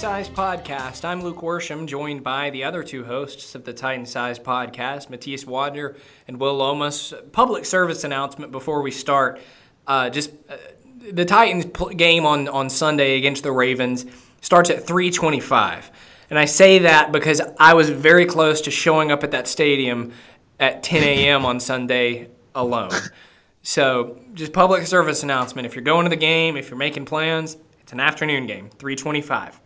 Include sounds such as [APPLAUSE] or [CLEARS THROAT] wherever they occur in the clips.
Size Podcast. I'm Luke Worsham, joined by the other two hosts of the Titan Size Podcast, Matthias Wadner and Will Lomas. Public service announcement before we start. Uh, just uh, the Titans game on, on Sunday against the Ravens starts at 325. And I say that because I was very close to showing up at that stadium at 10 a.m. on Sunday alone. So, just public service announcement. If you're going to the game, if you're making plans, it's an afternoon game, 325.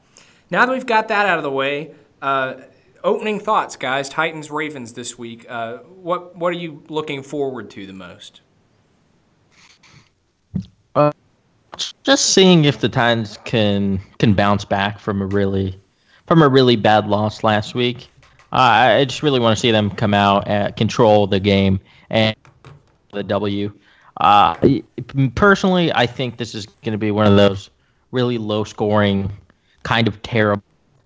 Now that we've got that out of the way, uh, opening thoughts, guys. Titans Ravens this week. Uh, what what are you looking forward to the most? Uh, just seeing if the Titans can can bounce back from a really from a really bad loss last week. Uh, I just really want to see them come out and control the game and the W. Uh, personally, I think this is going to be one of those really low scoring, kind of terrible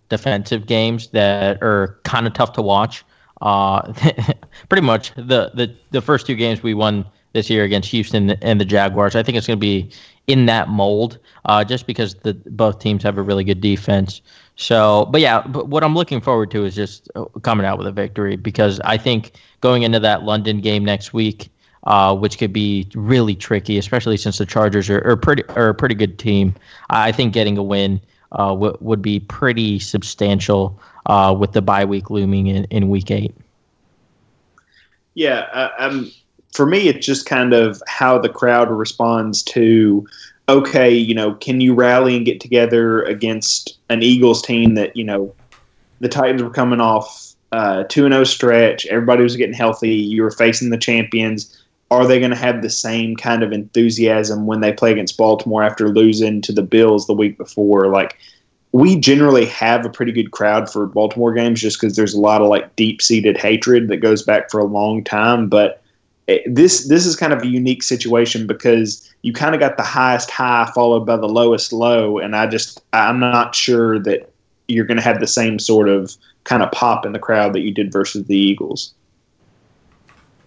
defensive games that are kind of tough to watch. Uh, [LAUGHS] pretty much the, the the first two games we won this year against Houston and the Jaguars. I think it's going to be in that mold, uh, just because the both teams have a really good defense. So, but yeah, but what I'm looking forward to is just uh, coming out with a victory because I think going into that London game next week, uh, which could be really tricky, especially since the Chargers are, are pretty are a pretty good team. I think getting a win uh, w- would be pretty substantial uh, with the bye week looming in, in week eight. Yeah, uh, um, for me, it's just kind of how the crowd responds to. Okay, you know, can you rally and get together against an Eagles team that you know the Titans were coming off uh, two and zero oh stretch. Everybody was getting healthy. You were facing the champions are they going to have the same kind of enthusiasm when they play against Baltimore after losing to the Bills the week before? Like, we generally have a pretty good crowd for Baltimore games just because there's a lot of like deep seated hatred that goes back for a long time. But it, this this is kind of a unique situation because you kind of got the highest high followed by the lowest low, and I just I'm not sure that you're going to have the same sort of kind of pop in the crowd that you did versus the Eagles.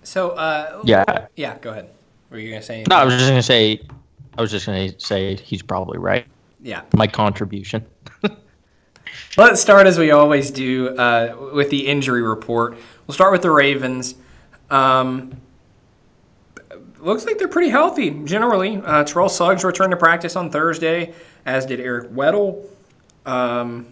So uh, yeah, yeah. Go ahead. Were you gonna say? No, I was just gonna say. I was just gonna say he's probably right. Yeah. My contribution. [LAUGHS] Let's start as we always do uh, with the injury report. We'll start with the Ravens. Um, looks like they're pretty healthy generally. Uh, Terrell Suggs returned to practice on Thursday, as did Eric Weddle. Um,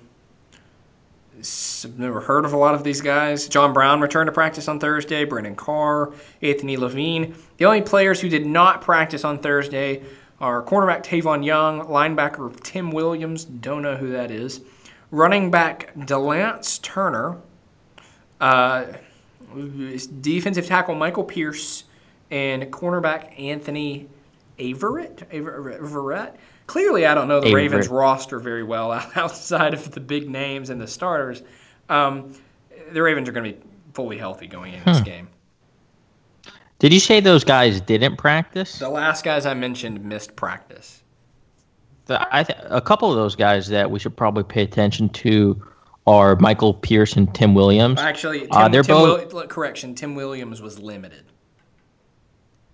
I've never heard of a lot of these guys. John Brown returned to practice on Thursday. Brandon Carr, Anthony Levine. The only players who did not practice on Thursday are cornerback Tavon Young, linebacker Tim Williams. Don't know who that is. Running back Delance Turner. Uh, defensive tackle Michael Pierce and cornerback Anthony Averett. Averett clearly I don't know the Ravens roster very well [LAUGHS] outside of the big names and the starters. Um, the Ravens are going to be fully healthy going into this hmm. game. Did you say those guys didn't practice? The last guys I mentioned missed practice. The, I th- a couple of those guys that we should probably pay attention to are Michael Pierce and Tim Williams. Actually, uh, Tim, uh, they're Tim both Will- correction. Tim Williams was limited.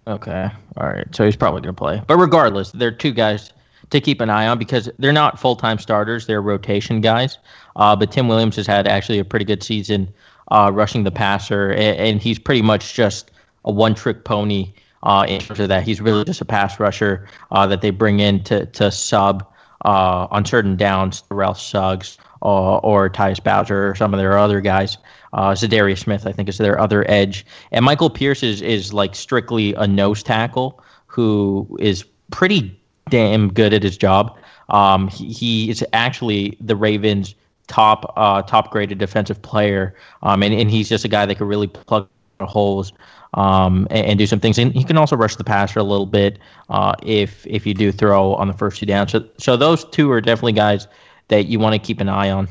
Okay, all right. So he's probably going to play. But regardless, they're two guys to keep an eye on because they're not full time starters; they're rotation guys. Uh, but Tim Williams has had actually a pretty good season uh, rushing the passer, and, and, he's pretty much just a one trick pony uh, in terms of that. He's really just a pass rusher uh, that they bring in to to sub uh, on certain downs. Ralph Suggs uh, or Tyus Bowser or some of their other guys. Uh, Za'Darius Smith, I think, is their other edge, and Michael Pierce is is like strictly a nose tackle who is pretty damn good at his job. Um, he, he is actually the Ravens' top uh, top graded defensive player, um, and, and he's just a guy that could really plug holes um, and, and, do some things. And he can also rush the passer a little bit uh, if if you do throw on the first two downs. So, so those two are definitely guys that you want to keep an eye on.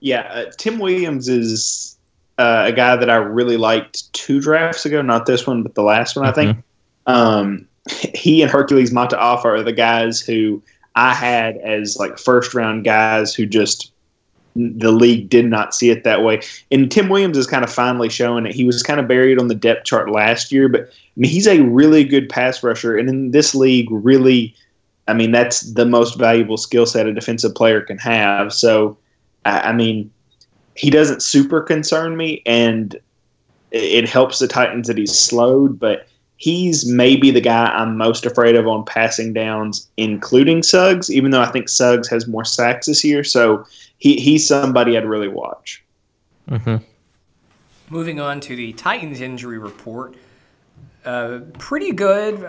Yeah, uh, Tim Williams is uh, a guy that I really liked two drafts ago. Not this one, but the last one, I think. Mm-hmm. Um, he and Hercules Mata'afa are the guys who I had as like first round guys who just the league did not see it that way. And Tim Williams is kind of finally showing it. He was kind of buried on the depth chart last year, but I mean, he's a really good pass rusher, and in this league, really I mean, that's the most valuable skill set a defensive player can have. So, I, I mean, he doesn't super concern me, and it, it helps the Titans that he's slowed, but he's maybe the guy I'm most afraid of on passing downs, including Suggs, even though I think Suggs has more sacks this year. So he, he's somebody I'd really watch. Mm-hmm. Moving on to the Titans injury report. Uh, pretty good,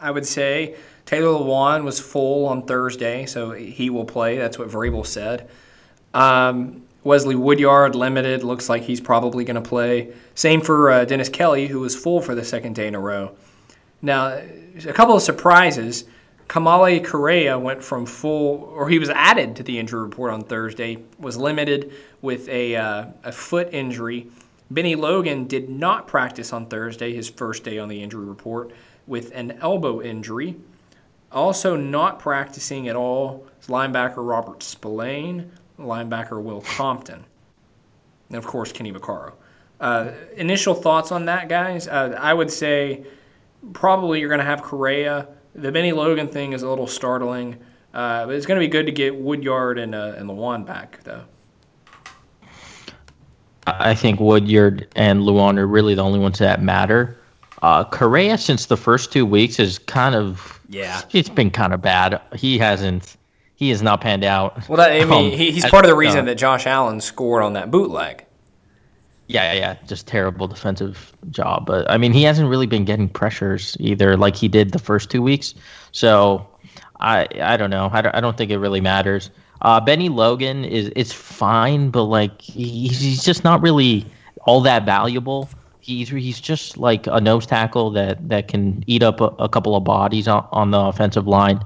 I would say. Taylor Lewan was full on Thursday, so he will play. That's what Vrabel said. Um, Wesley Woodyard limited. Looks like he's probably going to play. Same for uh, Dennis Kelly, who was full for the second day in a row. Now, a couple of surprises. Kamalei Correa went from full, or he was added to the injury report on Thursday, was limited with a, uh, a foot injury. Bennie Logan did not practice on Thursday, his first day on the injury report, with an elbow injury. Also, not practicing at all is linebacker Robert Spillane, linebacker Will Compton, and of course, Kenny Vaccaro. Uh, initial thoughts on that, guys? Uh, I would say probably you're going to have Correa. The Bennie Logan thing is a little startling, uh, but it's going to be good to get Woodyard and, uh, and Lewan back, though. I think Woodyard and Lewan are really the only ones that matter. Uh, Correa, since the first two weeks, is kind of yeah, it's been kind of bad. He hasn't, he has not panned out. Well, that, I mean, um, he, he's part of the reason uh, that Josh Allen scored on that bootleg. Yeah, yeah, just terrible defensive job. But I mean, he hasn't really been getting pressures either, like he did the first two weeks. So I, I don't know. I don't, I don't think it really matters. Uh, Bennie Logan is it's fine, but like he's, he's just not really all that valuable. He's he's just like a nose tackle that, that can eat up a, a couple of bodies on, on the offensive line,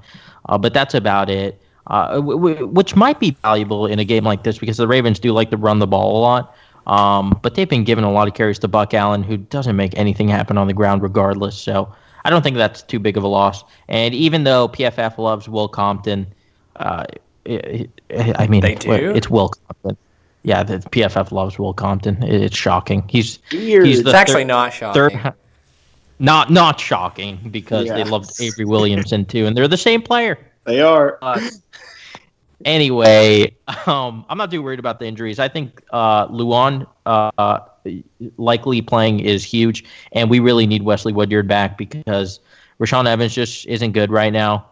uh, but that's about it. Uh, w- w- which might be valuable in a game like this because the Ravens do like to run the ball a lot. Um, but they've been given a lot of carries to Buck Allen, who doesn't make anything happen on the ground regardless. So I don't think that's too big of a loss. And even though PFF loves Will Compton, uh, I mean, they do. it's Will Compton. Yeah, the PFF loves Will Compton. It's shocking. He's he's it's actually third, not shocking. Third, [LAUGHS] not not shocking because they loved Avery Williamson too, and they're the same player. They are. Uh, anyway, um, I'm not too worried about the injuries. I think uh, Lewan uh, likely playing is huge, and we really need Wesley Woodyard back because Rashaan Evans just isn't good right now.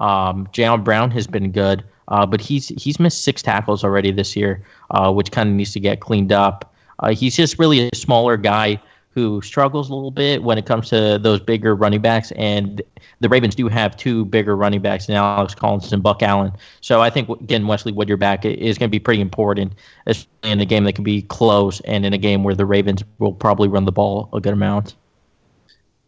Um, Jayon Brown has been good. Uh, but he's he's missed six tackles already this year, uh, which kind of needs to get cleaned up. Uh, he's just really a smaller guy who struggles a little bit when it comes to those bigger running backs. And the Ravens do have two bigger running backs in Alex Collins and Buck Allen. So I think again, Wesley Woodyard back is going to be pretty important, especially in a game that can be close and in a game where the Ravens will probably run the ball a good amount.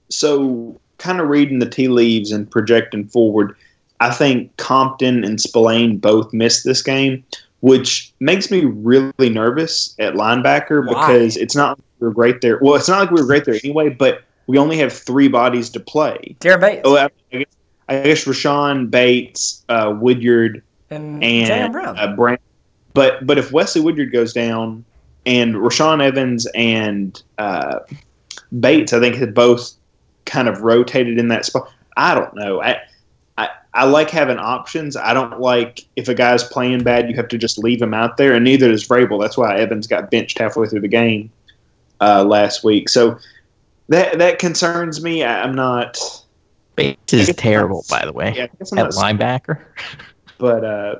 So, kind of reading the tea leaves and projecting forward I think Compton and Spillane both missed this game, which makes me really nervous at linebacker Why? because it's not like we are great there. Well, it's not like we were great there anyway, but we only have three bodies to play. Daren Bates. Oh, I guess, I guess Rashawn Bates, uh, Woodyard, and, and Brown. Uh, Brown. But but if Wesley Woodyard goes down, and Rashaan Evans and uh, Bates, I think had both kind of rotated in that spot. I don't know. I, I like having options. I don't like if a guy's playing bad, you have to just leave him out there, and neither does Vrabel. That's why Evans got benched halfway through the game uh, last week. So that that concerns me. I, am not. Bates is terrible, by the way. Yeah, at linebacker. But uh,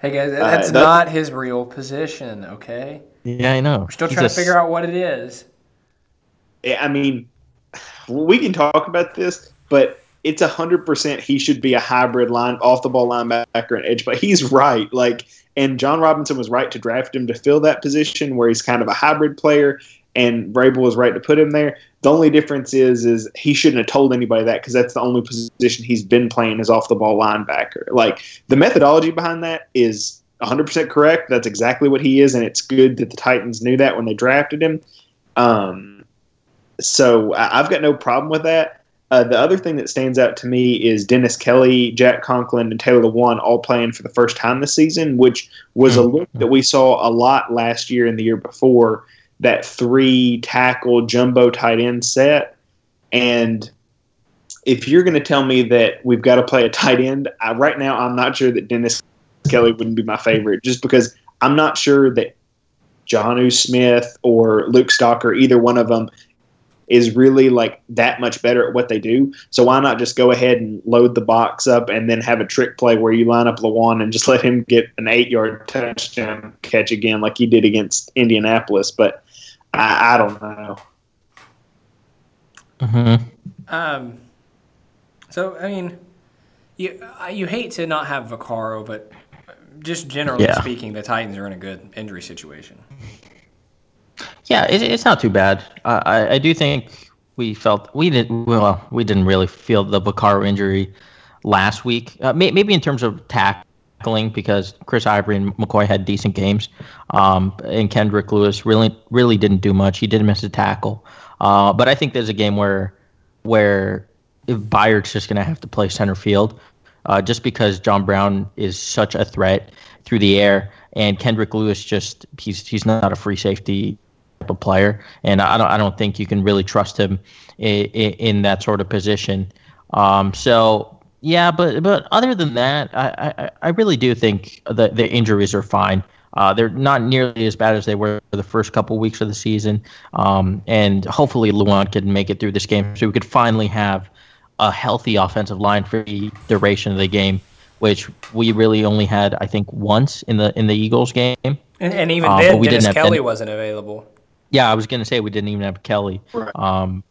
hey guys, that's uh, not his real position. Okay. Yeah, I know. We're still He's trying to figure out what it is. I mean, [SIGHS] we can talk about this, but it's a hundred percent he should be a hybrid line off the ball linebacker and edge. But he's right. Like and Jon Robinson was right to draft him to fill that position where he's kind of a hybrid player and Vrabel was right to put him there. The only difference is is he shouldn't have told anybody that because that's the only position he's been playing is off the ball linebacker. Like the methodology behind that is 100% correct. That's exactly what he is, and it's good that the Titans knew that when they drafted him. Um, so I've got no problem with that. Uh, the other thing that stands out to me is Dennis Kelly, Jack Conklin, and Taylor Lewan all playing for the first time this season, which was a look that we saw a lot last year and the year before. That three tackle jumbo tight end set, and if you're going to tell me that we've got to play a tight end, I, right now I'm not sure that Dennis Kelly wouldn't be my favorite, just because I'm not sure that Jonnu Smith or Luke Stocker, either one of them, is really like that much better at what they do. So why not just go ahead and load the box up and then have a trick play where you line up Lewan and just [LAUGHS] let him get an eight yard touchdown catch again like he did against Indianapolis? But I, I don't know. Mm-hmm. Um, so I mean, you you hate to not have Vaccaro, but just generally Yeah. speaking, the Titans are in a good injury situation. [LAUGHS] Yeah, it, it's not too bad. I, I, do think we felt we didn't well we didn't really feel the Vaccaro injury last week. Uh, may, maybe in terms of tackling because Chris Ivory and McCoy had decent games, um, and Kendrick Lewis really really didn't do much. He did miss a tackle, uh, but I think there's a game where where if Byard's just going to have to play center field, uh, just because John Brown is such a threat through the air, and Kendrick Lewis just he's he's not a free safety of player, and I don't I don't think you can really trust him in, in that sort of position. Um, so yeah, but but other than that, I I, I really do think the the injuries are fine. Uh, they're not nearly as bad as they were the first couple weeks of the season, um, and hopefully Lewan can make it through this game so we could finally have a healthy offensive line for the duration of the game, which we really only had I think once in the in the Eagles game. And, and even Uh, then, we Dennis Kelly wasn't available. Yeah, I was gonna say we didn't even have Kelly Right. um,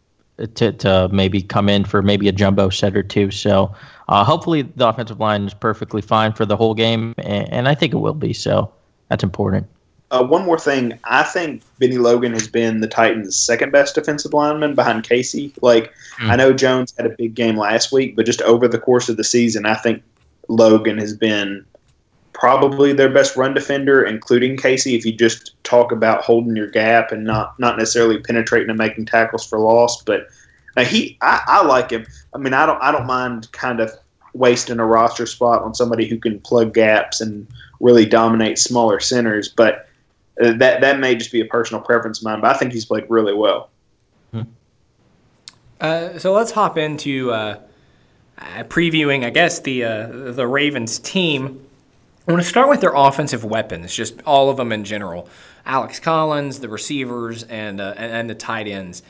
to to maybe come in for maybe a jumbo set or two. So uh, hopefully the offensive line is perfectly fine for the whole game, and, and I think it will be. So that's important. Uh, one more thing, I think Bennie Logan has been the Titans' second best defensive lineman behind Casey. Like, Hmm. I know Jones had a big game last week, but just over the course of the season, I think Logan has been probably their best run defender, including Casey. If you just talk about holding your gap and not not necessarily penetrating and making tackles for loss, but uh, he, I, I like him. I mean, I don't I don't mind kind of wasting a roster spot on somebody who can plug gaps and really dominate smaller centers, but uh, that that may just be a personal preference of mine. But I think he's played really well. Uh, so let's hop into uh, uh, previewing, I guess, the uh, the Ravens team. I want to start with their offensive weapons, just all of them in general. Alex Collins, the receivers, and uh, and, and the tight ends.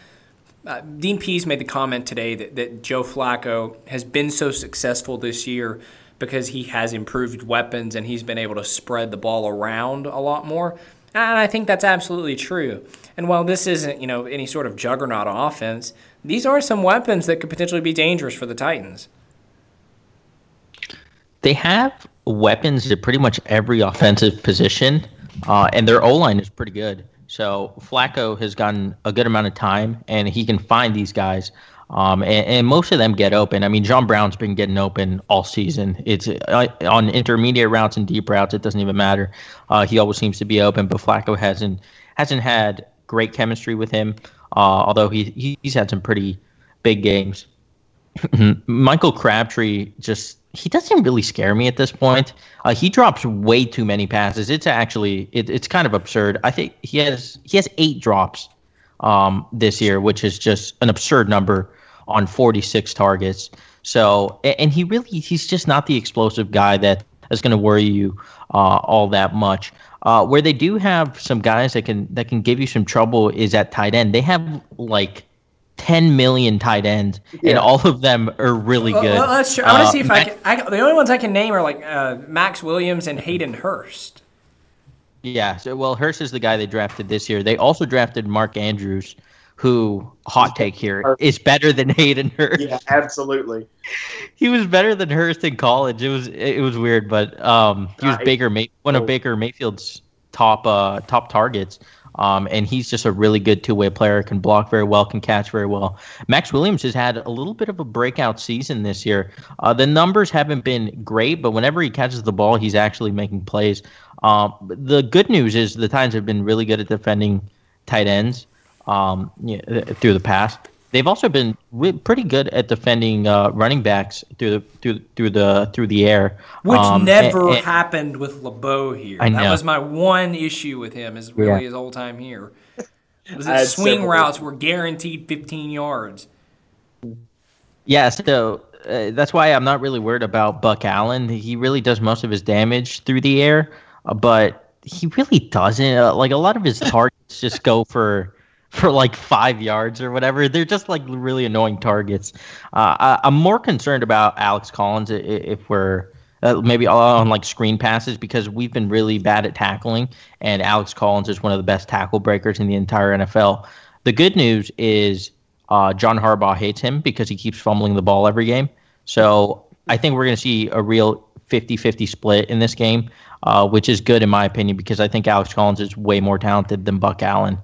Uh, Dean Pees made the comment today that, that Joe Flacco has been so successful this year because he has improved weapons and he's been able to spread the ball around a lot more. And I think that's absolutely true. And while this isn't, you know, any sort of juggernaut offense, these are some weapons that could potentially be dangerous for the Titans. They have weapons at pretty much every offensive position, uh, and their O line is pretty good. So Flacco has gotten a good amount of time, and he can find these guys. Um, and, and most of them get open. I mean, John Brown's been getting open all season. It's uh, on intermediate routes and deep routes. It doesn't even matter. Uh, he always seems to be open. But Flacco hasn't hasn't had great chemistry with him. Uh, although he he's had some pretty big games. [CLEARS THROAT] Michael Crabtree just he doesn't really scare me at this point. Uh, he drops way too many passes. It's actually it, it's kind of absurd. I think he has he has eight drops um, this year, which is just an absurd number on 46 targets. So and he really he's just not the explosive guy that is going to worry you uh, all that much. Uh, where they do have some guys that can that can give you some trouble is at tight end. They have like 10 million tight ends, and all of them are really good. Well, let's try, I want to Uh, see if I can, I. The only ones I can name are like uh, Maxx Williams and Hayden Hurst. Yeah, so well, Hurst is the guy they drafted this year. They also drafted Mark Andrews, who hot take here is better than [LAUGHS] Hayden Hurst. Yeah, absolutely. [LAUGHS] He was better than Hurst in college. It was it was weird, but um, he was Right. Baker May- one of Baker Mayfield's top uh top targets. Um, and he's just a really good two way player. Can block very well, can catch very well. Maxx Williams has had a little bit of a breakout season this year. Uh, the numbers haven't been great, but whenever he catches the ball, he's actually making plays. Um, the good news is the Titans have been really good at defending tight ends um, yeah, through the past. They've also been re- pretty good at defending uh, running backs through the through through the through the air, Which Um, never and- and- happened with LeBeau here. I That was my one issue with him. Is really Yeah. his whole time here. [LAUGHS] Was I that swing several- routes were guaranteed 15 yards. Yeah, so uh, that's why I'm not really worried about Buck Allen. He really does most of his damage through the air, uh, but he really doesn't. Uh, like a lot of his [LAUGHS] targets just go for for like five yards or whatever. They're just like really annoying targets. Uh, I, am more concerned about Alex Collins if we're uh, maybe on like screen passes because we've been really bad at tackling, and Alex Collins is one of the best tackle breakers in the entire NFL. The good news is uh, John Harbaugh hates him because he keeps fumbling the ball every game. So I think we're going to see a real 50 50 split in this game, uh, which is good in my opinion because I think Alex Collins is way more talented than Buck Allen.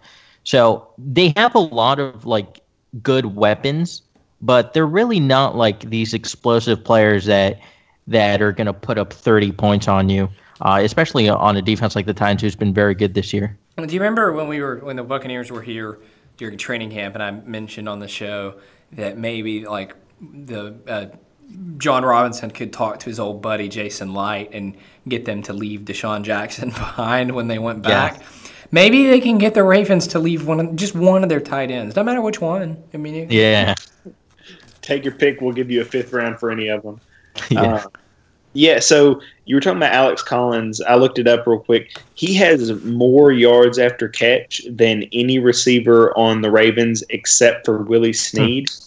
So they have a lot of like good weapons, but they're really not like these explosive players that that are going to put up 30 points on you, uh, especially on a defense like the Titans, who's been very good this year. Do you remember when we were when the Buccaneers were here during training camp, and I mentioned on the show that maybe like the uh, Jon Robinson could talk to his old buddy Jason Licht and get them to leave DeSean Jackson [LAUGHS] behind when they went back. Yeah. Maybe they can get the Ravens to leave one, of, just one of their tight ends. No matter which one. I mean, yeah. Take your pick. We'll give you a fifth round for any of them. [LAUGHS] Yeah. Uh, yeah, so you were talking about Alex Collins. I looked it up real quick. He has more yards after catch than any receiver on the Ravens except for Willie Snead. Hmm.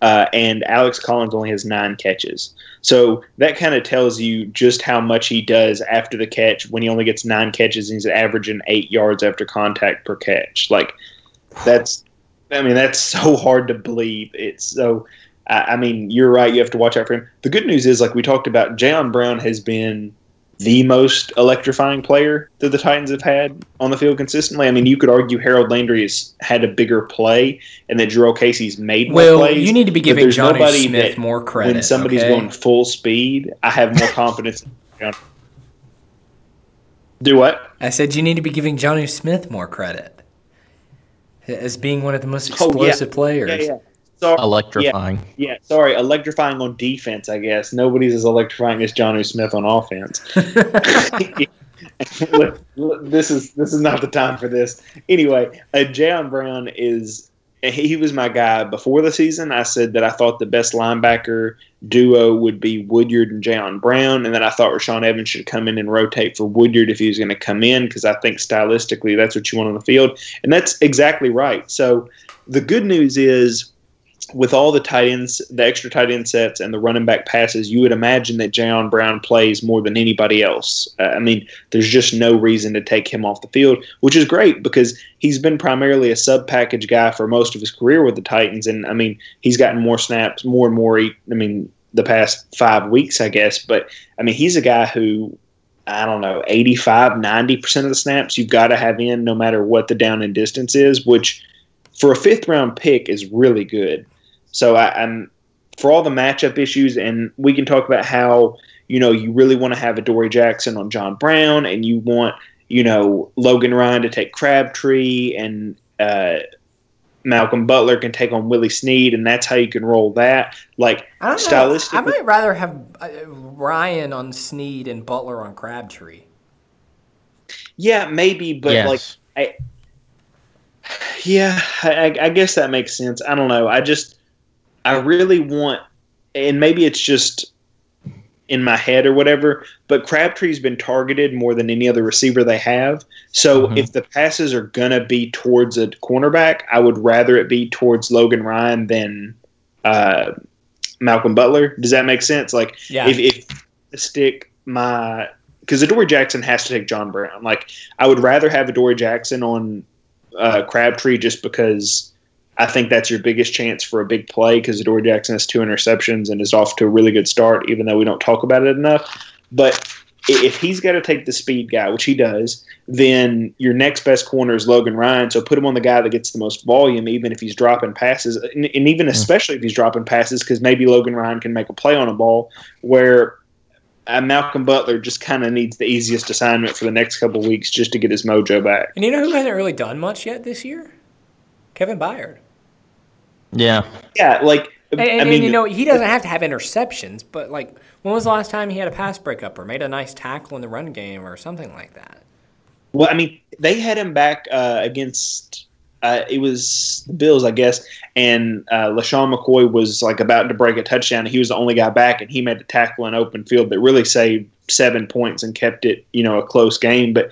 Uh, and Alex Collins only has nine catches. So that kind of tells you just how much he does after the catch when he only gets nine catches and he's averaging eight yards after contact per catch. Like, that's, I mean, that's [LAUGHS] so hard to believe. It's so I, I mean, you're right. You have to watch out for him. The good news is, like we talked about, Jayon Brown has been the most electrifying player that the Titans have had on the field consistently. I mean, you could argue Harold Landry has had a bigger play, and that Jurrell Casey's made more well, plays. you need to be giving Jonnu Smith more credit. When somebody's okay? going full speed, I have more confidence. Do what? I said you need to be giving Jonnu Smith more credit as being one of the most explosive oh, yeah. players. Yeah, yeah sorry, electrifying. Yeah, yeah, sorry, electrifying on defense. I guess nobody's as electrifying as Jonnu Smith on offense. [LAUGHS] [LAUGHS] this is this is not the time for this. Anyway, uh, Jayon Brown is he was my guy before the season. I said that I thought the best linebacker duo would be Woodyard and Jayon Brown, and that I thought Rashaan Evans should come in and rotate for Woodyard if he was going to come in because I think stylistically that's what you want on the field, and that's exactly right. So the good news is with all the tight ends, the extra tight end sets, and the running back passes, you would imagine that Jayon Brown plays more than anybody else. Uh, I mean, there's just no reason to take him off the field, which is great because he's been primarily a sub package guy for most of his career with the Titans. And I mean, he's gotten more snaps, more and more. I mean, the past five weeks, I guess. But I mean, he's a guy who I don't know, 85, 90% of the snaps you've got to have in no matter what the down and distance is, which for a fifth round pick is really good. So I, am for all the matchup issues, and we can talk about how you know you really want to have Adoree Jackson on John Brown, and you want you know Logan Ryan to take Crabtree, and uh, Malcolm Butler can take on Willie Snead, and that's how you can roll that. Like I stylistically, I might rather have uh, Ryan on Snead and Butler on Crabtree. Yeah, maybe, but yes. like I. [SIGHS] Yeah, I, I guess that makes sense. I don't know. I just I really want, and maybe it's just in my head or whatever, but Crabtree's been targeted more than any other receiver they have. So mm-hmm. if the passes are going to be towards a cornerback, I would rather it be towards Logan Ryan than uh, Malcolm Butler. Does that make sense? Like, yeah. if, if stick my because Adoree Jackson has to take John Brown. Like, I would rather have Adoree Jackson on uh, Crabtree just because I think that's your biggest chance for a big play because Adoree Jackson has two interceptions and is off to a really good start, even though we don't talk about it enough. But if he's got to take the speed guy, which he does, then your next best corner is Logan Ryan. So put him on the guy that gets the most volume, even if he's dropping passes, and, and even hmm. especially if he's dropping passes, because maybe Logan Ryan can make a play on a ball where uh, Malcolm Butler just kind of needs the easiest assignment for the next couple weeks just to get his mojo back. And you know who hasn't really done much yet this year? Kevin Byard. Yeah. Yeah, like and, and, I mean, and, you know, he doesn't have to have interceptions, but like, when was the last time he had a pass breakup or made a nice tackle in the run game or something like that? Well, I mean, they had him back uh, against uh, it was the Bills, I guess, and uh, LeSean McCoy was like about to break a touchdown. He was the only guy back, and he made a tackle in open field that really saved seven points and kept it, you know, a close game. But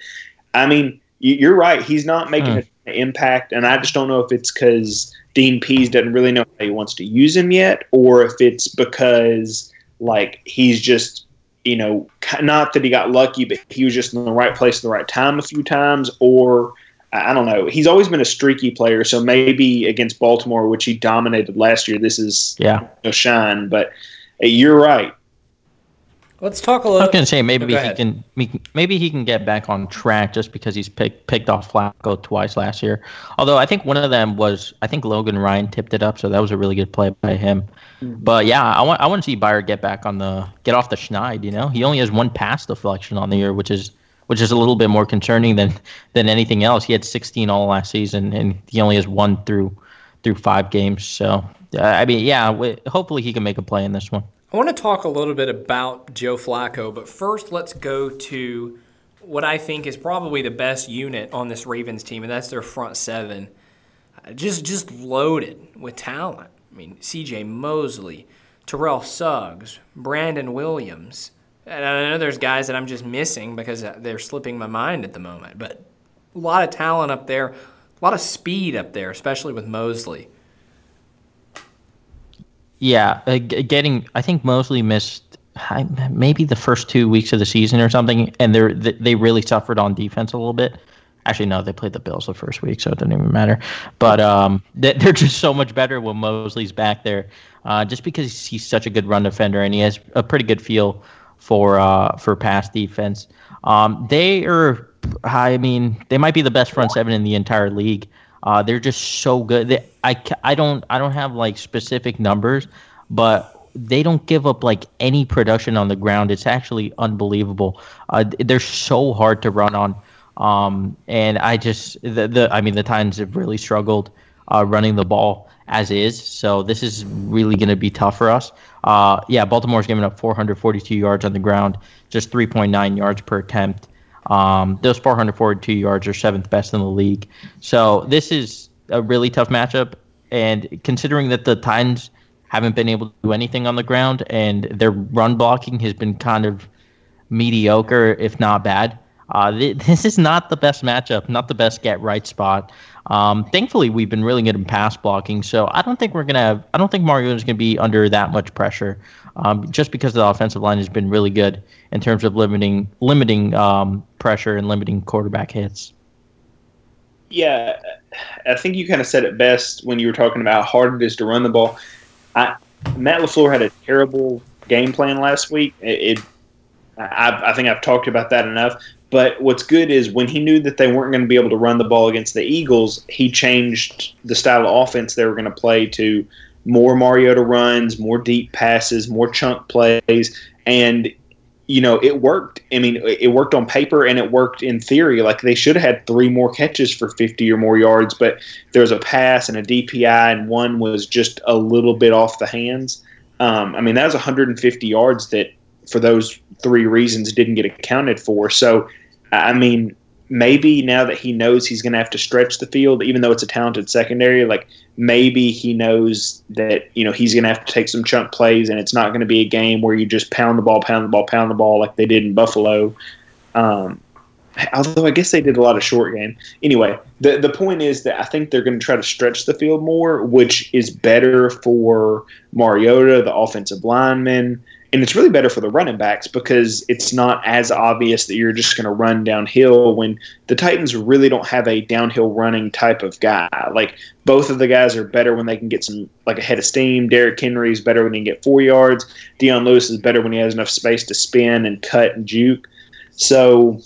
I mean, you're right. He's not making mm. an impact, and I just don't know if it's because Dean Pees doesn't really know how he wants to use him yet, or if it's because like he's just you know not that he got lucky, but he was just in the right place at the right time a few times, or I don't know. He's always been a streaky player, so maybe against Baltimore, which he dominated last year, this is yeah a shine. But uh, you're right. Let's talk a little. I was going to say maybe he can maybe he can get back on track just because he's picked picked off Flacco twice last year. Although I think one of them was I think Logan Ryan tipped it up, so that was a really good play by him. Mm-hmm. But yeah, I want I want to see Byard get back on the get off the schneid. You know, he only has one pass deflection on the year, which is which is a little bit more concerning than than anything else. He had 16 all last season, and he only has one through through five games. So uh, I mean, yeah, hopefully he can make a play in this one. I want to talk a little bit about Joe Flacco, but first let's go to what I think is probably the best unit on this Ravens team, and that's their front seven. Just just loaded with talent. I mean, C.J. Mosley, Terrell Suggs, Brandon Williams. And I know there's guys that I'm just missing because they're slipping my mind at the moment, but a lot of talent up there, a lot of speed up there, especially with Mosley. Yeah, uh, getting. I think Mosley missed maybe the first two weeks of the season or something, and they they really suffered on defense a little bit. Actually, no, they played the Bills the first week, so it doesn't even matter. But um, [LAUGHS] they're just so much better when Mosley's back there, uh, just because he's such a good run defender and he has a pretty good feel for uh, for pass defense. Um, they are, I mean, they might be the best front seven in the entire league. Uh, they're just so good. They, I, I don't I don't have like specific numbers, but they don't give up like any production on the ground. It's actually unbelievable. Uh, they're so hard to run on, um, and I just the, the I mean the Titans have really struggled uh, running the ball as is. So this is really going to be tough for us. Uh, yeah, Baltimore's giving up 442 yards on the ground, just 3.9 yards per attempt. Um, those 442 yards are seventh best in the league. So this is a really tough matchup. And considering that the Titans haven't been able to do anything on the ground and their run blocking has been kind of mediocre, if not bad, uh, th- [LAUGHS] this is not the best matchup, not the best get right spot. Um, thankfully, we've been really good in pass blocking, so I don't think we're gonna have. I don't think Mario is gonna be under that much pressure, um, just because the offensive line has been really good in terms of limiting limiting um, pressure and limiting quarterback hits. Yeah, I think you kind of said it best when you were talking about how hard it is to run the ball. I, Matt LaFleur had a terrible game plan last week. It, it I, I, think I've talked about that enough. But what's good is when he knew that they weren't going to be able to run the ball against the Eagles, he changed the style of offense they were going to play to more Mariota runs, more deep passes, more chunk plays, and you know it worked. I mean, it worked on paper and it worked in theory. Like they should have had three more catches for 50 or more yards, but there was a pass and a DPI, and one was just a little bit off the hands. Um, I mean, that was 150 yards that for those three reasons didn't get accounted for. So, I mean, maybe now that he knows he's going to have to stretch the field, even though it's a talented secondary, like maybe he knows that you know he's going to have to take some chunk plays, and it's not going to be a game where you just pound the ball, pound the ball, pound the ball like they did in Buffalo. Um, although I guess they did a lot of short game. Anyway, the the point is that I think they're going to try to stretch the field more, which is better for Mariota, the offensive lineman and it's really better for the running backs because it's not as obvious that you're just going to run downhill when the Titans really don't have a downhill running type of guy. Like both of the guys are better when they can get some like a head of steam. Derrick Henry is better when he can get four yards. Dion Lewis is better when he has enough space to spin and cut and juke. So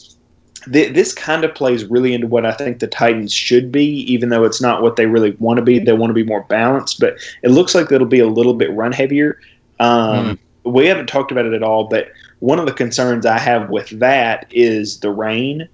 th- this kind of plays really into what I think the Titans should be, even though it's not what they really want to be. They want to be more balanced, but it looks like it'll be a little bit run heavier. Um, mm we haven't talked about it at all, but one of the concerns I have with that is the rain.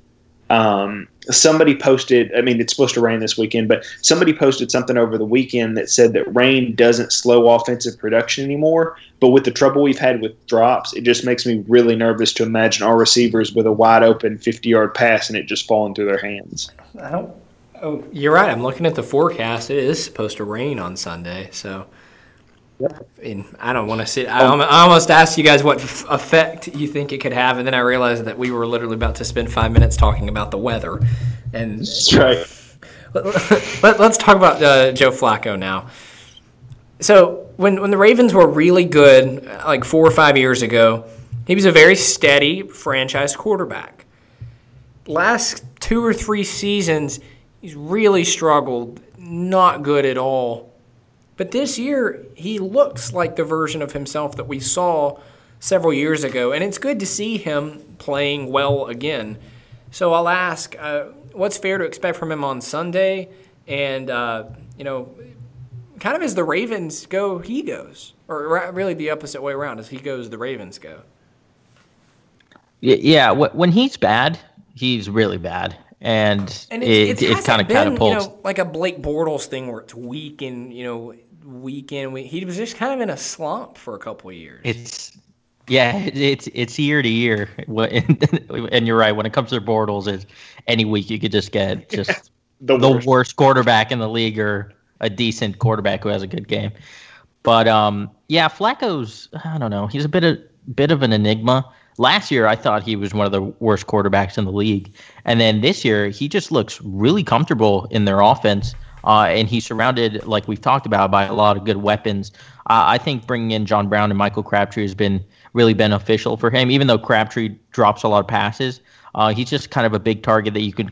Um, somebody posted, I mean, it's supposed to rain this weekend, but somebody posted something over the weekend that said that rain doesn't slow offensive production anymore. But with the trouble we've had with drops, it just makes me really nervous to imagine our receivers with a wide open 50 yard pass and it just falling through their hands. I don't. Oh, you're right. I'm looking at the forecast. It is supposed to rain on Sunday, so. And I don't want to sit. I, almost asked you guys what f- effect you think it could have, and then I realized that we were literally about to spend five minutes talking about the weather. And That's right. let, us talk about uh, Joe Flacco now. So when when the Ravens were really good, like four or five years ago, he was a very steady franchise quarterback. Last two or three seasons, he's really struggled. Not good at all. But this year, he looks like the version of himself that we saw several years ago, and it's good to see him playing well again. So I'll ask, uh, what's fair to expect from him on Sunday? And uh, you know, kind of as the Ravens go, he goes, or really the opposite way around. As he goes, the Ravens go. Yeah, when he's bad, he's really bad, and, and it's, it, it kind of catapults. You know, like a Blake Bortles thing where it's weak and you know week in week. He was just kind of in a slump for a couple of years. It's yeah, it's it's year to year, [LAUGHS] and you're right. When it comes to Bortles, it's any week you could just get [LAUGHS] just the, the worst. worst quarterback in the league or a decent quarterback who has a good game. But um, yeah, Flacco's I don't know. He's a bit of bit of an enigma. Last year, I thought he was one of the worst quarterbacks in the league, and then this year, he just looks really comfortable in their offense. Uh, and he's surrounded, like we've talked about, by a lot of good weapons. Uh, I think bringing in John Brown and Michael Crabtree has been really beneficial for him. Even though Crabtree drops a lot of passes, uh, he's just kind of a big target that you can,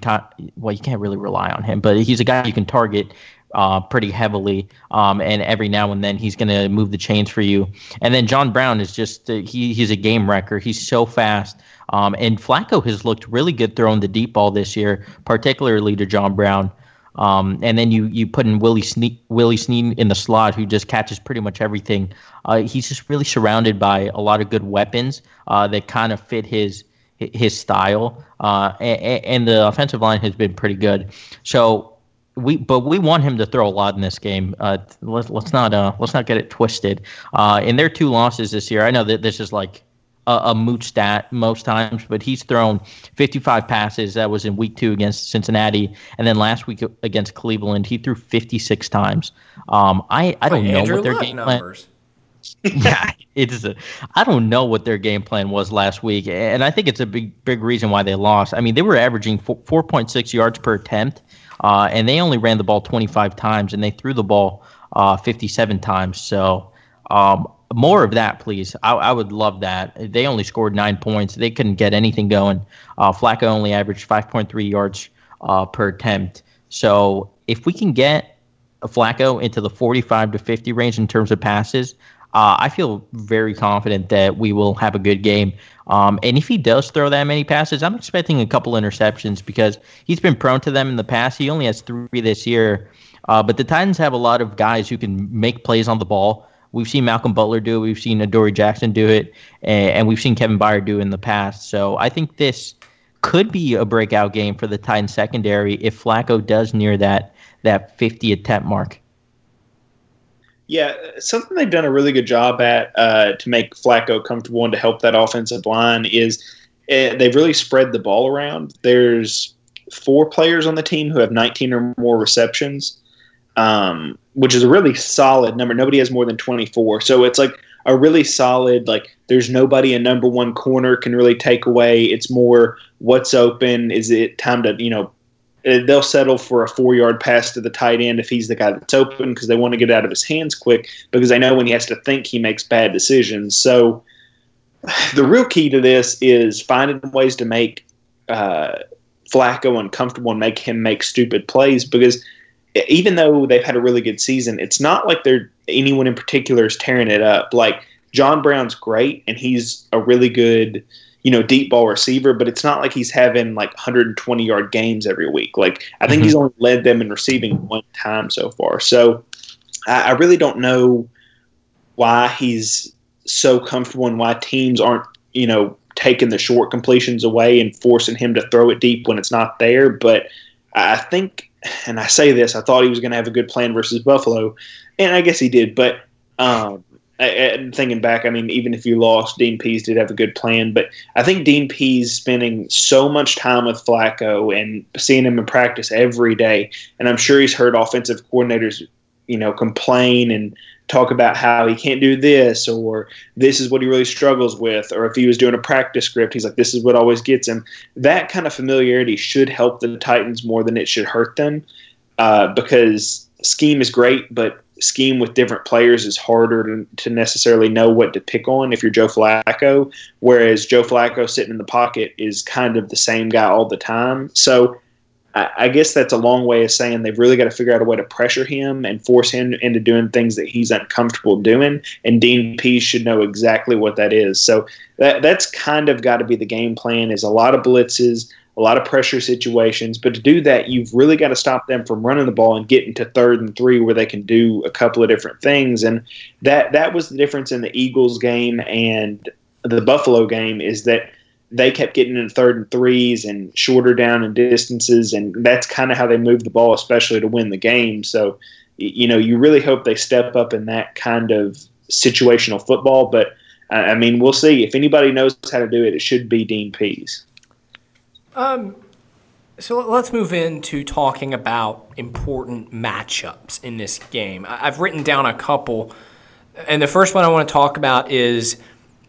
well, you can't really rely on him, but he's a guy you can target uh, pretty heavily. Um, and every now and then he's going to move the chains for you. And then John Brown is just, uh, a game wrecker. He's so fast. Um, and Flacco has looked really good throwing the deep ball this year, particularly to John Brown. Um, and then you you put in Willie Snead, Willie Snead in the slot, who just catches pretty much everything. Uh, he's just really surrounded by a lot of good weapons uh, that kind of fit his his style. Uh, and, and, the offensive line has been pretty good. So we but we want him to throw a lot in this game. Uh, let's let's not uh, let's not get it twisted. Uh, in their two losses this year, I know that this is like a, a mooch stat most times, but he's thrown 55 passes. That was in week two against Cincinnati, and then last week against Cleveland, he threw 56 times. Um, I I don't know Andrew what their game numbers. plan. [LAUGHS] yeah, it's a, I don't know what their game plan was last week, and I think it's a big big reason why they lost. I mean, they were averaging 4.6 yards per attempt, uh, and they only ran the ball 25 times, and they threw the ball uh, 57 times. So um, more of that, please. I, I, would love that. They only scored nine points. They couldn't get anything going. Uh, Flacco only averaged 5.3 yards uh, per attempt. So if we can get Flacco into the 45 to 50 range in terms of passes, uh, I feel very confident that we will have a good game. Um, and if he does throw that many passes, I'm expecting a couple interceptions because he's been prone to them in the past. He only has three this year. Uh, but the Titans have a lot of guys who can make plays on the ball. We've seen Malcolm Butler do it. We've seen Adoree Jackson do it, and, we've seen Kevin Byard do it in the past. So I think this could be a breakout game for the Titans secondary if Flacco does near that that 50 attempt mark. Yeah, something they've done a really good job at uh, to make Flacco comfortable and to help that offensive line is uh, they've really spread the ball around. There's four players on the team who have 19 or more receptions um, which is a really solid number. Nobody has more than 24. So it's like a really solid, like, there's nobody a number one corner can really take away. It's more what's open. Is it time to, you know, uh, they'll settle for a four yard pass to the tight end if he's the guy that's open because they want to get out of his hands quick because they know when he has to think he makes bad decisions. So the real key to this is finding ways to make uh, Flacco uncomfortable and make him make stupid plays because even though they've had a really good season, it's not like they're anyone in particular is tearing it up. Like John Brown's great and he's a really good, you know, deep ball receiver, but it's not like he's having like 120 yard games every week. Like I think mm-hmm. he's only led them in receiving one time so far. So I, I really don't know why he's so comfortable and why teams aren't, you know, taking the short completions away and forcing him to throw it deep when it's not there. But I think and I say this, I thought he was going to have a good plan versus Buffalo, and I guess he did. But um, and thinking back, I mean, even if you lost, Dean Pees did have a good plan. But I think Dean Pees spending so much time with Flacco and seeing him in practice every day, and I'm sure he's heard offensive coordinators, you know, complain and talk about how he can't do this or this is what he really struggles with, or if he was doing a practice script, he's like, this is what always gets him. That kind of familiarity should help the Titans more than it should hurt them, uh, because scheme is great, but scheme with different players is harder to, to, necessarily know what to pick on if you're Joe Flacco, whereas Joe Flacco sitting in the pocket is kind of the same guy all the time. So I, I guess that's a long way of saying they've really got to figure out a way to pressure him and force him into doing things that he's uncomfortable doing. And Dean Pees should know exactly what that is. So that that's kind of got to be the game plan is a lot of blitzes, a lot of pressure situations. But to do that, you've really got to stop them from running the ball and getting to third and three where they can do a couple of different things. And that that was the difference in the Eagles game and the Buffalo game is that they kept getting in third and threes and shorter down in distances, and that's kind of how they moved the ball, especially to win the game. So, you know, you really hope they step up in that kind of situational football. But I mean, we'll see. If anybody knows how to do it, it should be Dean Pees. Um, so let's move into talking about important matchups in this game. I've written down a couple, and the first one I want to talk about is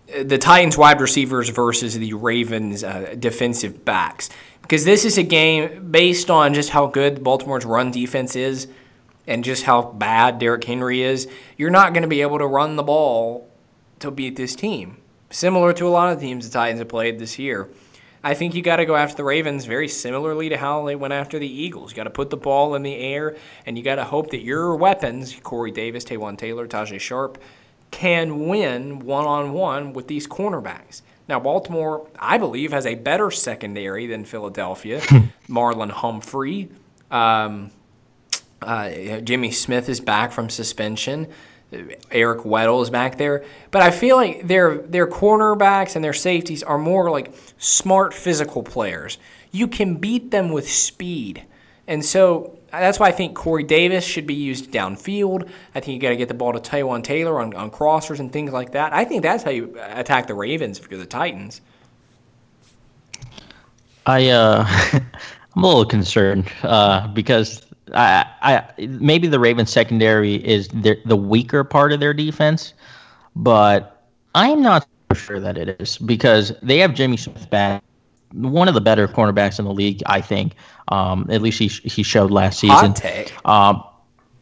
the Titans wide receivers versus the Ravens uh, defensive backs. Because this is a game based on just how good Baltimore's run defense is and just how bad Derrick Henry is. You're not going to be able to run the ball to beat this team. Similar to a lot of teams the Titans have played this year. I think you got to go after the Ravens very similarly to how they went after the Eagles. You got to put the ball in the air, and you got to hope that your weapons, Corey Davis, Taywan Taylor, Tajae Sharpe, can win one on one with these cornerbacks. Now, Baltimore, I believe, has a better secondary than Philadelphia. [LAUGHS] Marlon Humphrey, um, uh, Jimmy Smith is back from suspension. Eric Weddle is back there, but I feel like their their cornerbacks and their safeties are more like smart physical players. You can beat them with speed, and so that's why I think Corey Davis should be used downfield. I think you got to get the ball to Taywan Taylor on, on crossers and things like that. I think that's how you attack the Ravens if you're the Titans. I uh, [LAUGHS] I'm a little concerned uh, because I, I maybe the Ravens secondary is the the weaker part of their defense, but I'm not sure that it is because they have Jimmy Smith back, one of the better cornerbacks in the league, I think. Um, at least he he showed last season. Hot take. Um,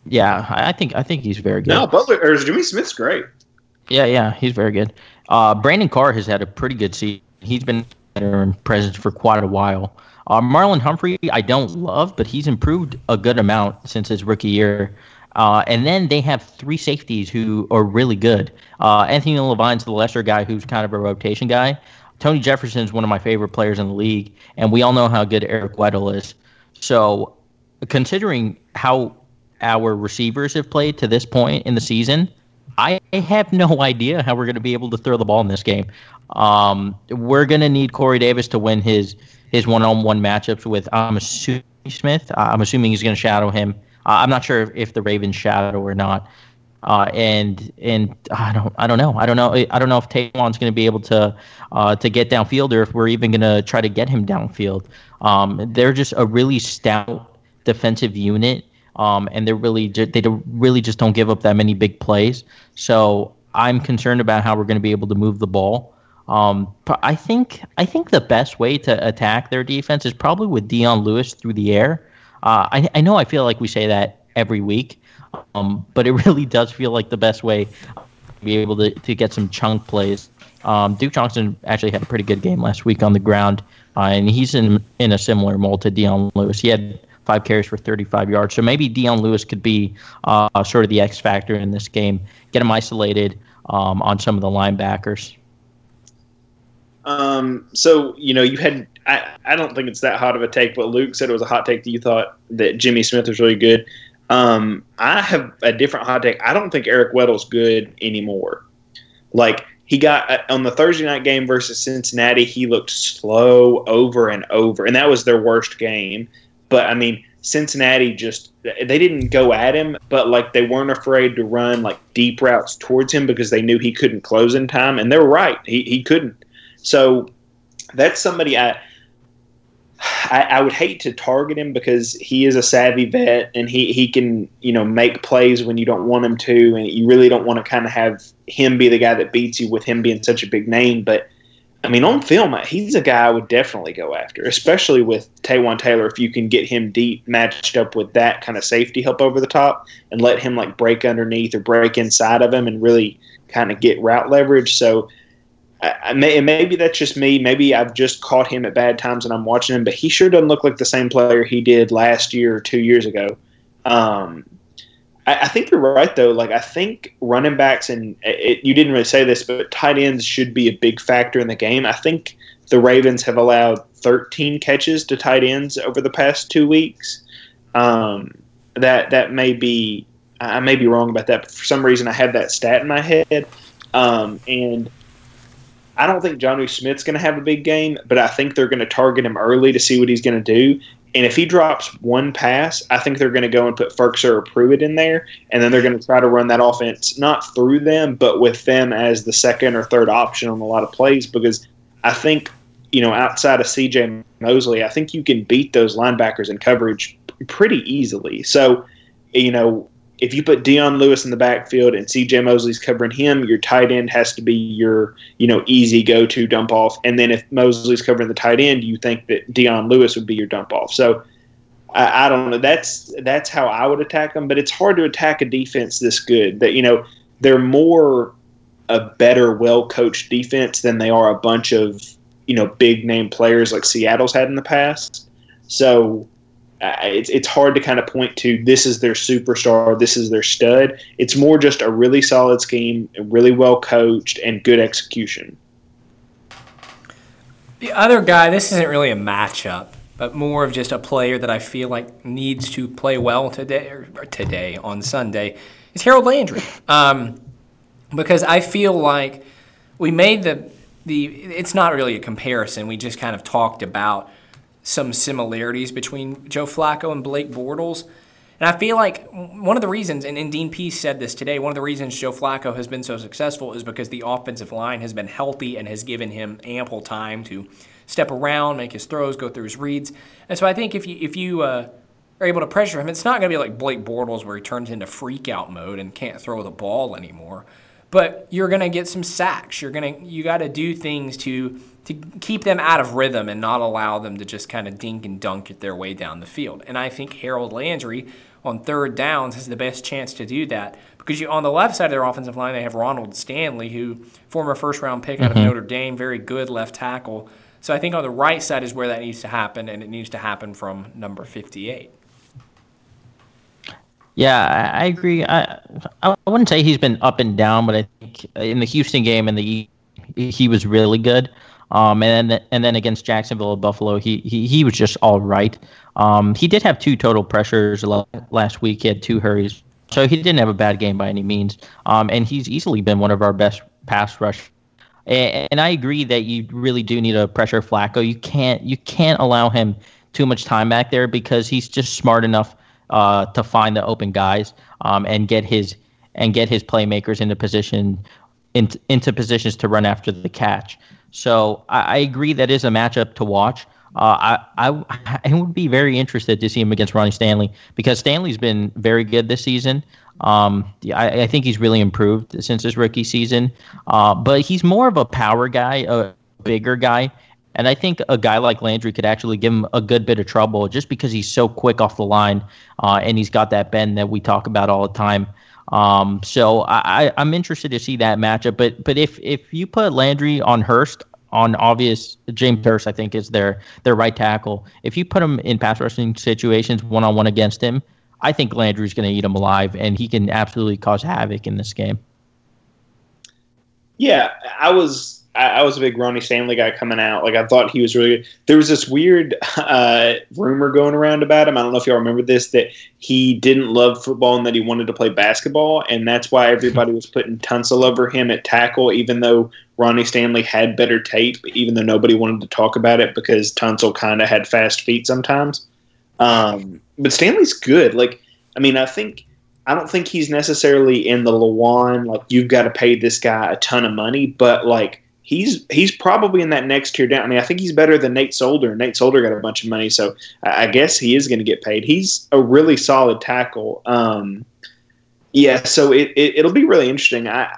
yeah, I think I think he's very good. No, Butler or Jimmy Smith's great. Yeah, yeah, he's very good. Uh, Brandon Carr has had a pretty good season. He's been in presence for quite a while. Uh, Marlon Humphrey, I don't love, but he's improved a good amount since his rookie year. Uh, and then they have three safeties who are really good. Uh, Anthony Levine's the lesser guy who's kind of a rotation guy. Tony Jefferson is one of my favorite players in the league, and we all know how good Eric Weddle is. So, considering how our receivers have played to this point in the season, I have no [LAUGHS] idea how we're going to be able to throw the ball in this game. Um, we're going to need Corey Davis to win his his one-on-one matchups with I'm assuming Smith. Uh, I'm assuming he's going to shadow him. Uh, I'm not sure if, the Ravens shadow or not. Uh, and and I don't I don't know I don't know I don't know if Taywan's going to be able to uh, to get downfield or if we're even going to try to get him downfield. Um, they're just a really stout defensive unit, um, and they're really they really just don't give up that many big plays. So I'm concerned about how we're going to be able to move the ball. Um, I think I think the best way to attack their defense is probably with Dion Lewis through the air. Uh, I, I know I feel like we say that every week, um, but it [LAUGHS] really does feel like the best way to be able to, to get some chunk plays. Um, Duke Johnson actually had a pretty good game last week on the ground, uh, and he's in in a similar mold to Dion Lewis. He had five carries for 35 yards, so maybe Dion Lewis could be uh, sort of the X factor in this game. Get him isolated um, on some of the linebackers. Um, so you know, you had I, I don't think it's that hot of a take, but Luke said it was a hot take that you thought that Jimmy Smith was really good. Um, I have a different hot take. I don't think Eric Weddle's good anymore. Like he got uh, on the Thursday night game versus Cincinnati, he looked slow over and over, and that was their worst game. But I mean, Cincinnati just they didn't go at him, but like they weren't afraid to run like deep routes towards him because they knew he couldn't close in time, and they were right. He he couldn't. So that's somebody I I, I, would hate to target him because he is a savvy vet and he, he can you know make plays when you don't want him to. And you really don't want to kind of have him be the guy that beats you with him being such a big name. But I mean on film he's a guy I would definitely go after especially with Taywan Taylor if you can get him deep matched up with that kind of safety help over the top and let him like break underneath or break inside of him and really kind of get route leverage. So I, may, maybe that's just me. Maybe I've just caught him at bad times and I'm watching him, but he sure doesn't look like the same player he did last year or two years ago. Um, I, I, think you're right, though. Like, I think running backs, and it, you didn't really say this, but tight ends should be a big factor in the game. I think the Ravens have allowed 13 catches to tight ends over the past two weeks. Um, that that may be I may be wrong about that, but for some reason I have that stat in my head. Um, and I don't think Jonnu Smith's going to have a big game, but I think they're going to target him early to see what he's going to do. And if he drops one pass, I think they're going to go and put Firkser or Pruitt in there, and then they're going to try to run that offense not through them, but with them as the second or third option on a lot of plays. Because I think, you know, outside of C.J. Mosley, I think you can beat those linebackers in coverage pretty easily. So, you know, if you put Dion Lewis in the backfield and CJ Mosley's covering him, your tight end has to be your, you know, easy go to dump off. And then if Mosley's covering the tight end, you think that Dion Lewis would be your dump off. So I, I don't know. That's that's how I would attack them. But it's hard to attack a defense this good. That you know they're more a better, well coached defense than they are a bunch of you know big name players like Seattle's had in the past. So it's it's hard to kind of point to this is their superstar, this is their stud. It's more just a really solid scheme, really well coached, and good execution. The other guy, this isn't really a matchup, but more of just a player that I feel like needs to play well today or today on Sunday is Harold Landry, um, because I feel like we made the the. It's not really a comparison. We just kind of talked about some similarities between Joe Flacco and Blake Bortles. And I feel like one of the reasons, and, and Dean Pees said this today, one of the reasons Joe Flacco has been so successful is because the offensive line has been healthy and has given him ample time to step around, make his throws, go through his reads. And so I think if you if you uh, are able to pressure him, it's not going to be like Blake Bortles where he turns into freak out mode and can't throw the ball anymore. But you're going to get some sacks. You're going to you got to do things to to keep them out of rhythm and not allow them to just kind of dink and dunk at their way down the field. And I think Harold Landry on third downs has the best chance to do that because you, on the left side of their offensive line they have Ronald Stanley, who former first round pick out of mm-hmm. Notre Dame, very good left tackle. So I think on the right side is where that needs to happen, and it needs to happen from number 58. Yeah, I agree. I I wouldn't say he's been up and down, but I think in the Houston game and the he was really good. Um, and then and then against Jacksonville and Buffalo, he, he he was just all right. Um, he did have two total pressures last week. He had two hurries, so he didn't have a bad game by any means. Um, and he's easily been one of our best pass rush. And, I agree that you really do need a pressure Flacco. You can't you can't allow him too much time back there because he's just smart enough uh, to find the open guys um, and get his and get his playmakers into position into, into positions to run after the catch. So I, I agree that is a matchup to watch. Uh, I, I [LAUGHS] I would be very interested to see him against Ronnie Stanley because Stanley's been very good this season. Um, I, I think he's really improved since his rookie season. Uh, but he's more of a power guy, a bigger guy. And I think a guy like Landry could actually give him a good bit of trouble just because he's so quick off the line uh, and he's got that bend that we talk about all the time. Um, so I, I'm interested to see that matchup. But but if if you put Landry on Hurst on obvious James Hurst, I think is their their right tackle. If you put him in pass rushing situations one on one against him, I think Landry's going to eat him alive, and he can absolutely cause havoc in this game. Yeah, I was I, I, was a big Ronnie Stanley guy coming out. Like I thought he was really good. There was this weird uh, rumor going around about him. I don't know if y'all remember this that he didn't love football and that he wanted to play basketball, and that's why everybody was putting Tunsil over him at tackle, even though Ronnie Stanley had better tape, even though nobody wanted to talk about it because Tunsil kind of had fast feet sometimes. Um, but Stanley's good. Like, I mean, I think I don't think he's necessarily in the Lewan like you've got to pay this guy a ton of money, but like he's he's probably in that next tier down. I mean, I think he's better than Nate Solder. Nate Solder got a bunch of money, so I guess he is going to get paid. He's a really solid tackle. Um, yeah, so it, it will be really interesting. I,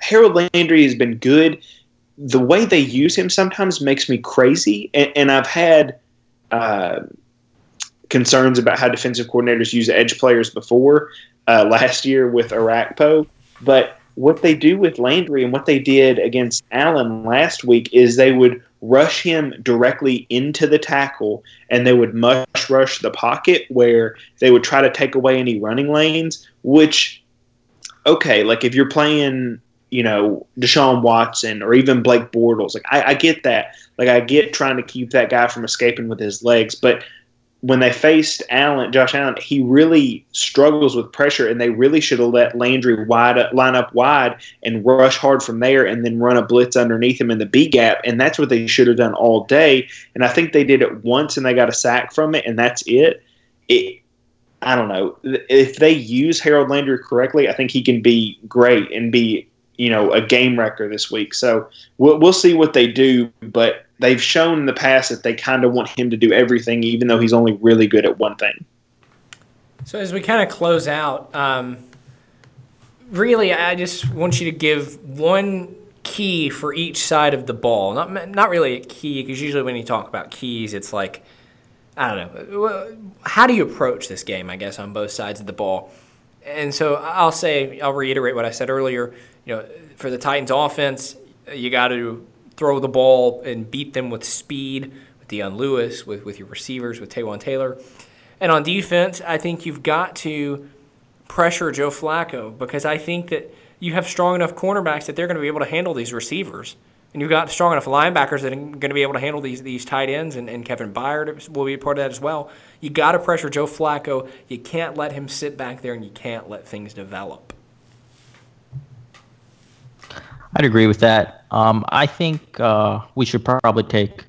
Harold Landry has been good. The way they use him sometimes makes me crazy, and, and I've had. Uh, concerns about how defensive coordinators use edge players before uh, last year with Orakpo. But what they do with Landry and what they did against Allen last week is they would rush him directly into the tackle and they would mush rush the pocket where they would try to take away any running lanes, which, okay, like if you're playing, you know, Deshaun Watson or even Blake Bortles, like I, I get that. Like I get trying to keep that guy from escaping with his legs, but – when they faced Allen, Josh Allen, he really struggles with pressure, and they really should have let Landry wide line up wide and rush hard from there, and then run a blitz underneath him in the B gap, and that's what they should have done all day. And I think they did it once, and they got a sack from it, and that's it. It, I don't know if they use Harold Landry correctly. I think he can be great and be you know a game wrecker this week. So we'll, we'll see what they do, but they've shown in the past that they kind of want him to do everything, even though he's only really good at one thing. So as we kind of close out, um, really, I just want you to give one key for each side of the ball. Not not really a key, because usually when you talk about keys, it's like I don't know. How do you approach this game? I guess on both sides of the ball. And so I'll say, I'll reiterate what I said earlier. You know, for the Titans offense, you got to throw the ball and beat them with speed, with Dion Lewis, with, with your receivers, with Taywan Taylor. And on defense, I think you've got to pressure Joe Flacco because I think that you have strong enough cornerbacks that they're going to be able to handle these receivers. And you've got strong enough linebackers that are going to be able to handle these these tight ends, and, and Kevin Byard will be a part of that as well. You got to pressure Joe Flacco. You can't let him sit back there, and you can't let things develop. I'd agree with that. Um, I think uh, we should probably take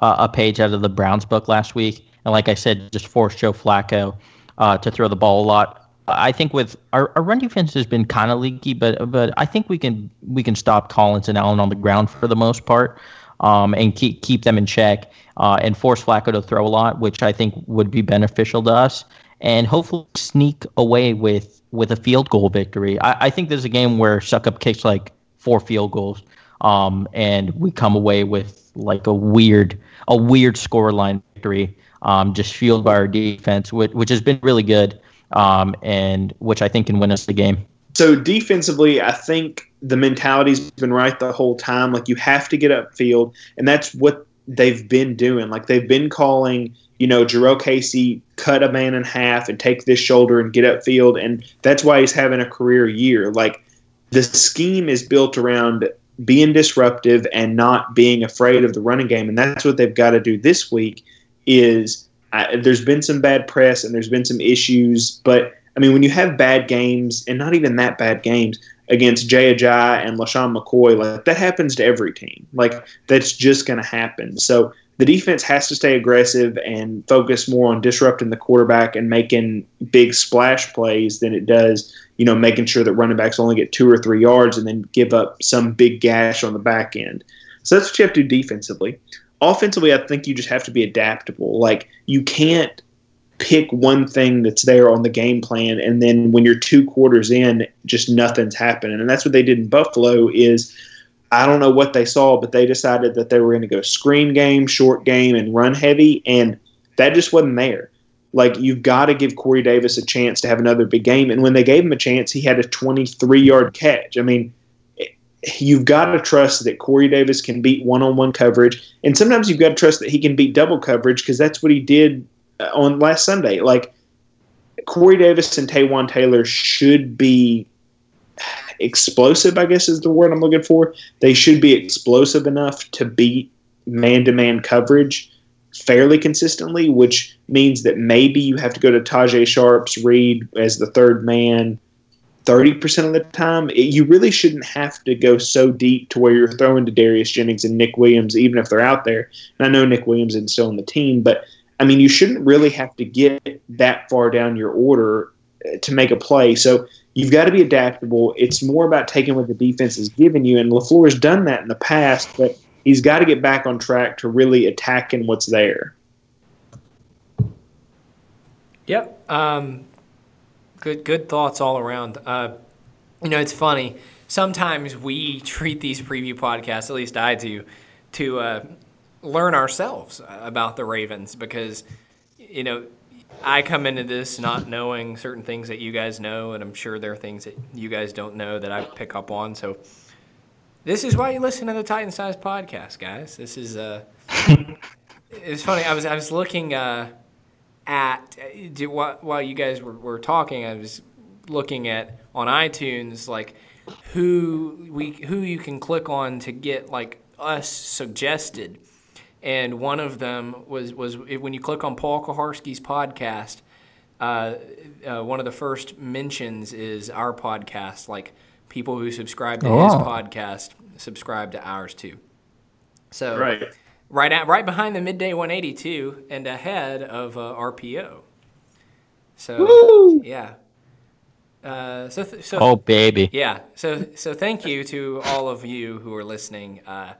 uh, a page out of the Browns book last week, and like I said, just force Joe Flacco uh, to throw the ball a lot. I think with our, our run defense has been kind of leaky, but but I think we can we can stop Collins and Allen on the ground for the most part, um, and keep keep them in check uh, and force Flacco to throw a lot, which I think would be beneficial to us, and hopefully sneak away with with a field goal victory. I, I think there's a game where Succop kicks like four field goals, um, and we come away with like a weird a weird scoreline victory, um, just fueled by our defense, which, which has been really good, um, and which I think can win us the game. So defensively, I think the mentality's been right the whole time. Like you have to get upfield, and that's what they've been doing. Like they've been calling, you know, Jurrell Casey cut a man in half and take this shoulder and get upfield, and that's why he's having a career year. Like the scheme is built around being disruptive and not being afraid of the running game, and that's what they've got to do this week. Is uh, there's been some bad press and there's been some issues, but I mean, when you have bad games and not even that bad games against Jay Ajayi and LeSean McCoy, like that happens to every team. Like that's just going to happen. So the defense has to stay aggressive and focus more on disrupting the quarterback and making big splash plays than it does, you know, making sure that running backs only get two or three yards and then give up some big gash on the back end. So that's what you have to do defensively. Offensively, I think you just have to be adaptable. Like you can't pick one thing that's there on the game plan and then when you're two quarters in, just nothing's happening. And that's what they did in Buffalo is – I don't know what they saw, but they decided that they were going to go screen game, short game, and run heavy, and that just wasn't there. Like you've got to give Corey Davis a chance to have another big game, and when they gave him a chance, he had a 23-yard catch. I mean, you've got to trust that Corey Davis can beat one-on-one coverage, and sometimes you've got to trust that he can beat double coverage because that's what he did uh, on last Sunday. Like Corey Davis and Taywan Taylor should be explosive, I guess is the word I'm looking for. They should be explosive enough to beat man to man coverage fairly consistently, which means that maybe you have to go to Tajae Sharpe's read as the third man 30% of the time. It, you really shouldn't have to go so deep to where you're throwing to Darius Jennings and Nick Williams, even if they're out there. And I know Nick Williams is still on the team, but I mean, you shouldn't really have to get that far down your order to make a play. So you've got to be adaptable. It's more about taking what the defense is giving you, and LaFleur has done that in the past, but he's got to get back on track to really attacking what's there. Yep. Um, good good thoughts all around. Uh, you know, it's funny. Sometimes we treat these preview podcasts, at least I do, to uh, learn ourselves about the Ravens because, you know, I come into this not knowing certain things that you guys know, and I'm sure there are things that you guys don't know that I pick up on. So, this is why you listen to the Titan Size podcast, guys. This is uh, [LAUGHS] it's funny. I was I was looking uh, at while you guys were, were talking, I was looking at on iTunes like who we who you can click on to get like us suggested and one of them was was when you click on Paul Kuharsky's podcast. Uh, uh, one of the first mentions is our podcast. Like people who subscribe to oh. his podcast subscribe to ours too. So right, right at right behind the midday 182 and ahead of uh, RPO. So Woo! yeah. Uh, so, th- so oh baby yeah so so thank you to all of you who are listening uh,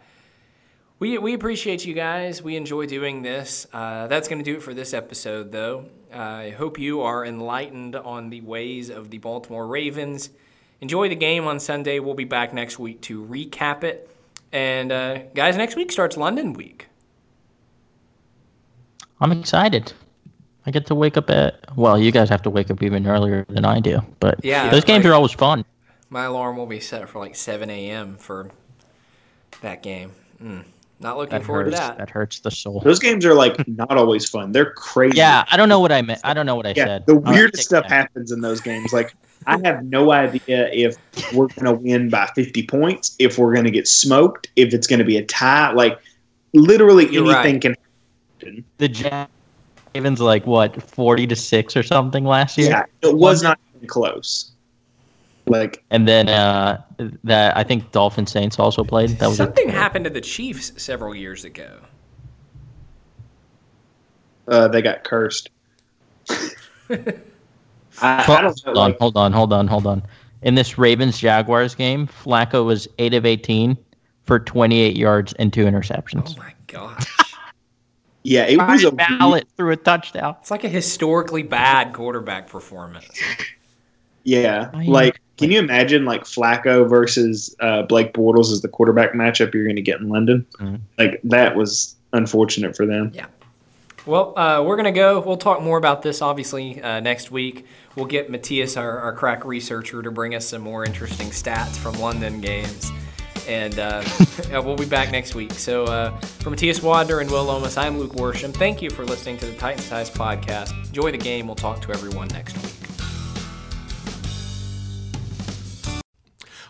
we, we appreciate you guys. We enjoy doing this. Uh, that's going to do it for this episode, though. Uh, I hope you are enlightened on the ways of the Baltimore Ravens. Enjoy the game on Sunday. We'll be back next week to recap it. And, uh, guys, next week starts London week. I'm excited. I get to wake up at, well, you guys have to wake up even earlier than I do. But yeah, those games my, are always fun. My alarm will be set for like 7 a.m. for that game. Mm. Not looking that forward hurts. to that. That hurts the soul. Those games are like [LAUGHS] not always fun. They're crazy. Yeah, I don't know what I meant. I don't know what I yeah, said. The weirdest stuff happens in those games. Like I have no idea if we're going to win by 50 points, if we're going to get smoked, if it's going to be a tie. Like literally You're anything right. can happen. The Ravens like what 40 to 6 or something last year? Yeah, it was not even close. Like and then uh, that I think Dolphin Saints also played. That was something happened to the Chiefs several years ago. Uh, they got cursed. [LAUGHS] I, I don't hold on, hold on, hold on, hold on. In this Ravens Jaguars game, Flacco was eight of eighteen for twenty eight yards and two interceptions. Oh my gosh. [LAUGHS] yeah, it was a ballot through a touchdown. It's like a historically bad quarterback performance. Yeah, like can you imagine like Flacco versus uh, Blake Bortles as the quarterback matchup you're going to get in London? Mm-hmm. Like that was unfortunate for them. Yeah. Well, uh, we're going to go. We'll talk more about this obviously uh, next week. We'll get Matthias, our, our, crack researcher, to bring us some more interesting stats from London games. And uh, [LAUGHS] we'll be back next week. So, uh, for Matthias Wadner and Will Lomas, I'm Luke Worsham. Thank you for listening to the Titan Size podcast. Enjoy the game. We'll talk to everyone next week.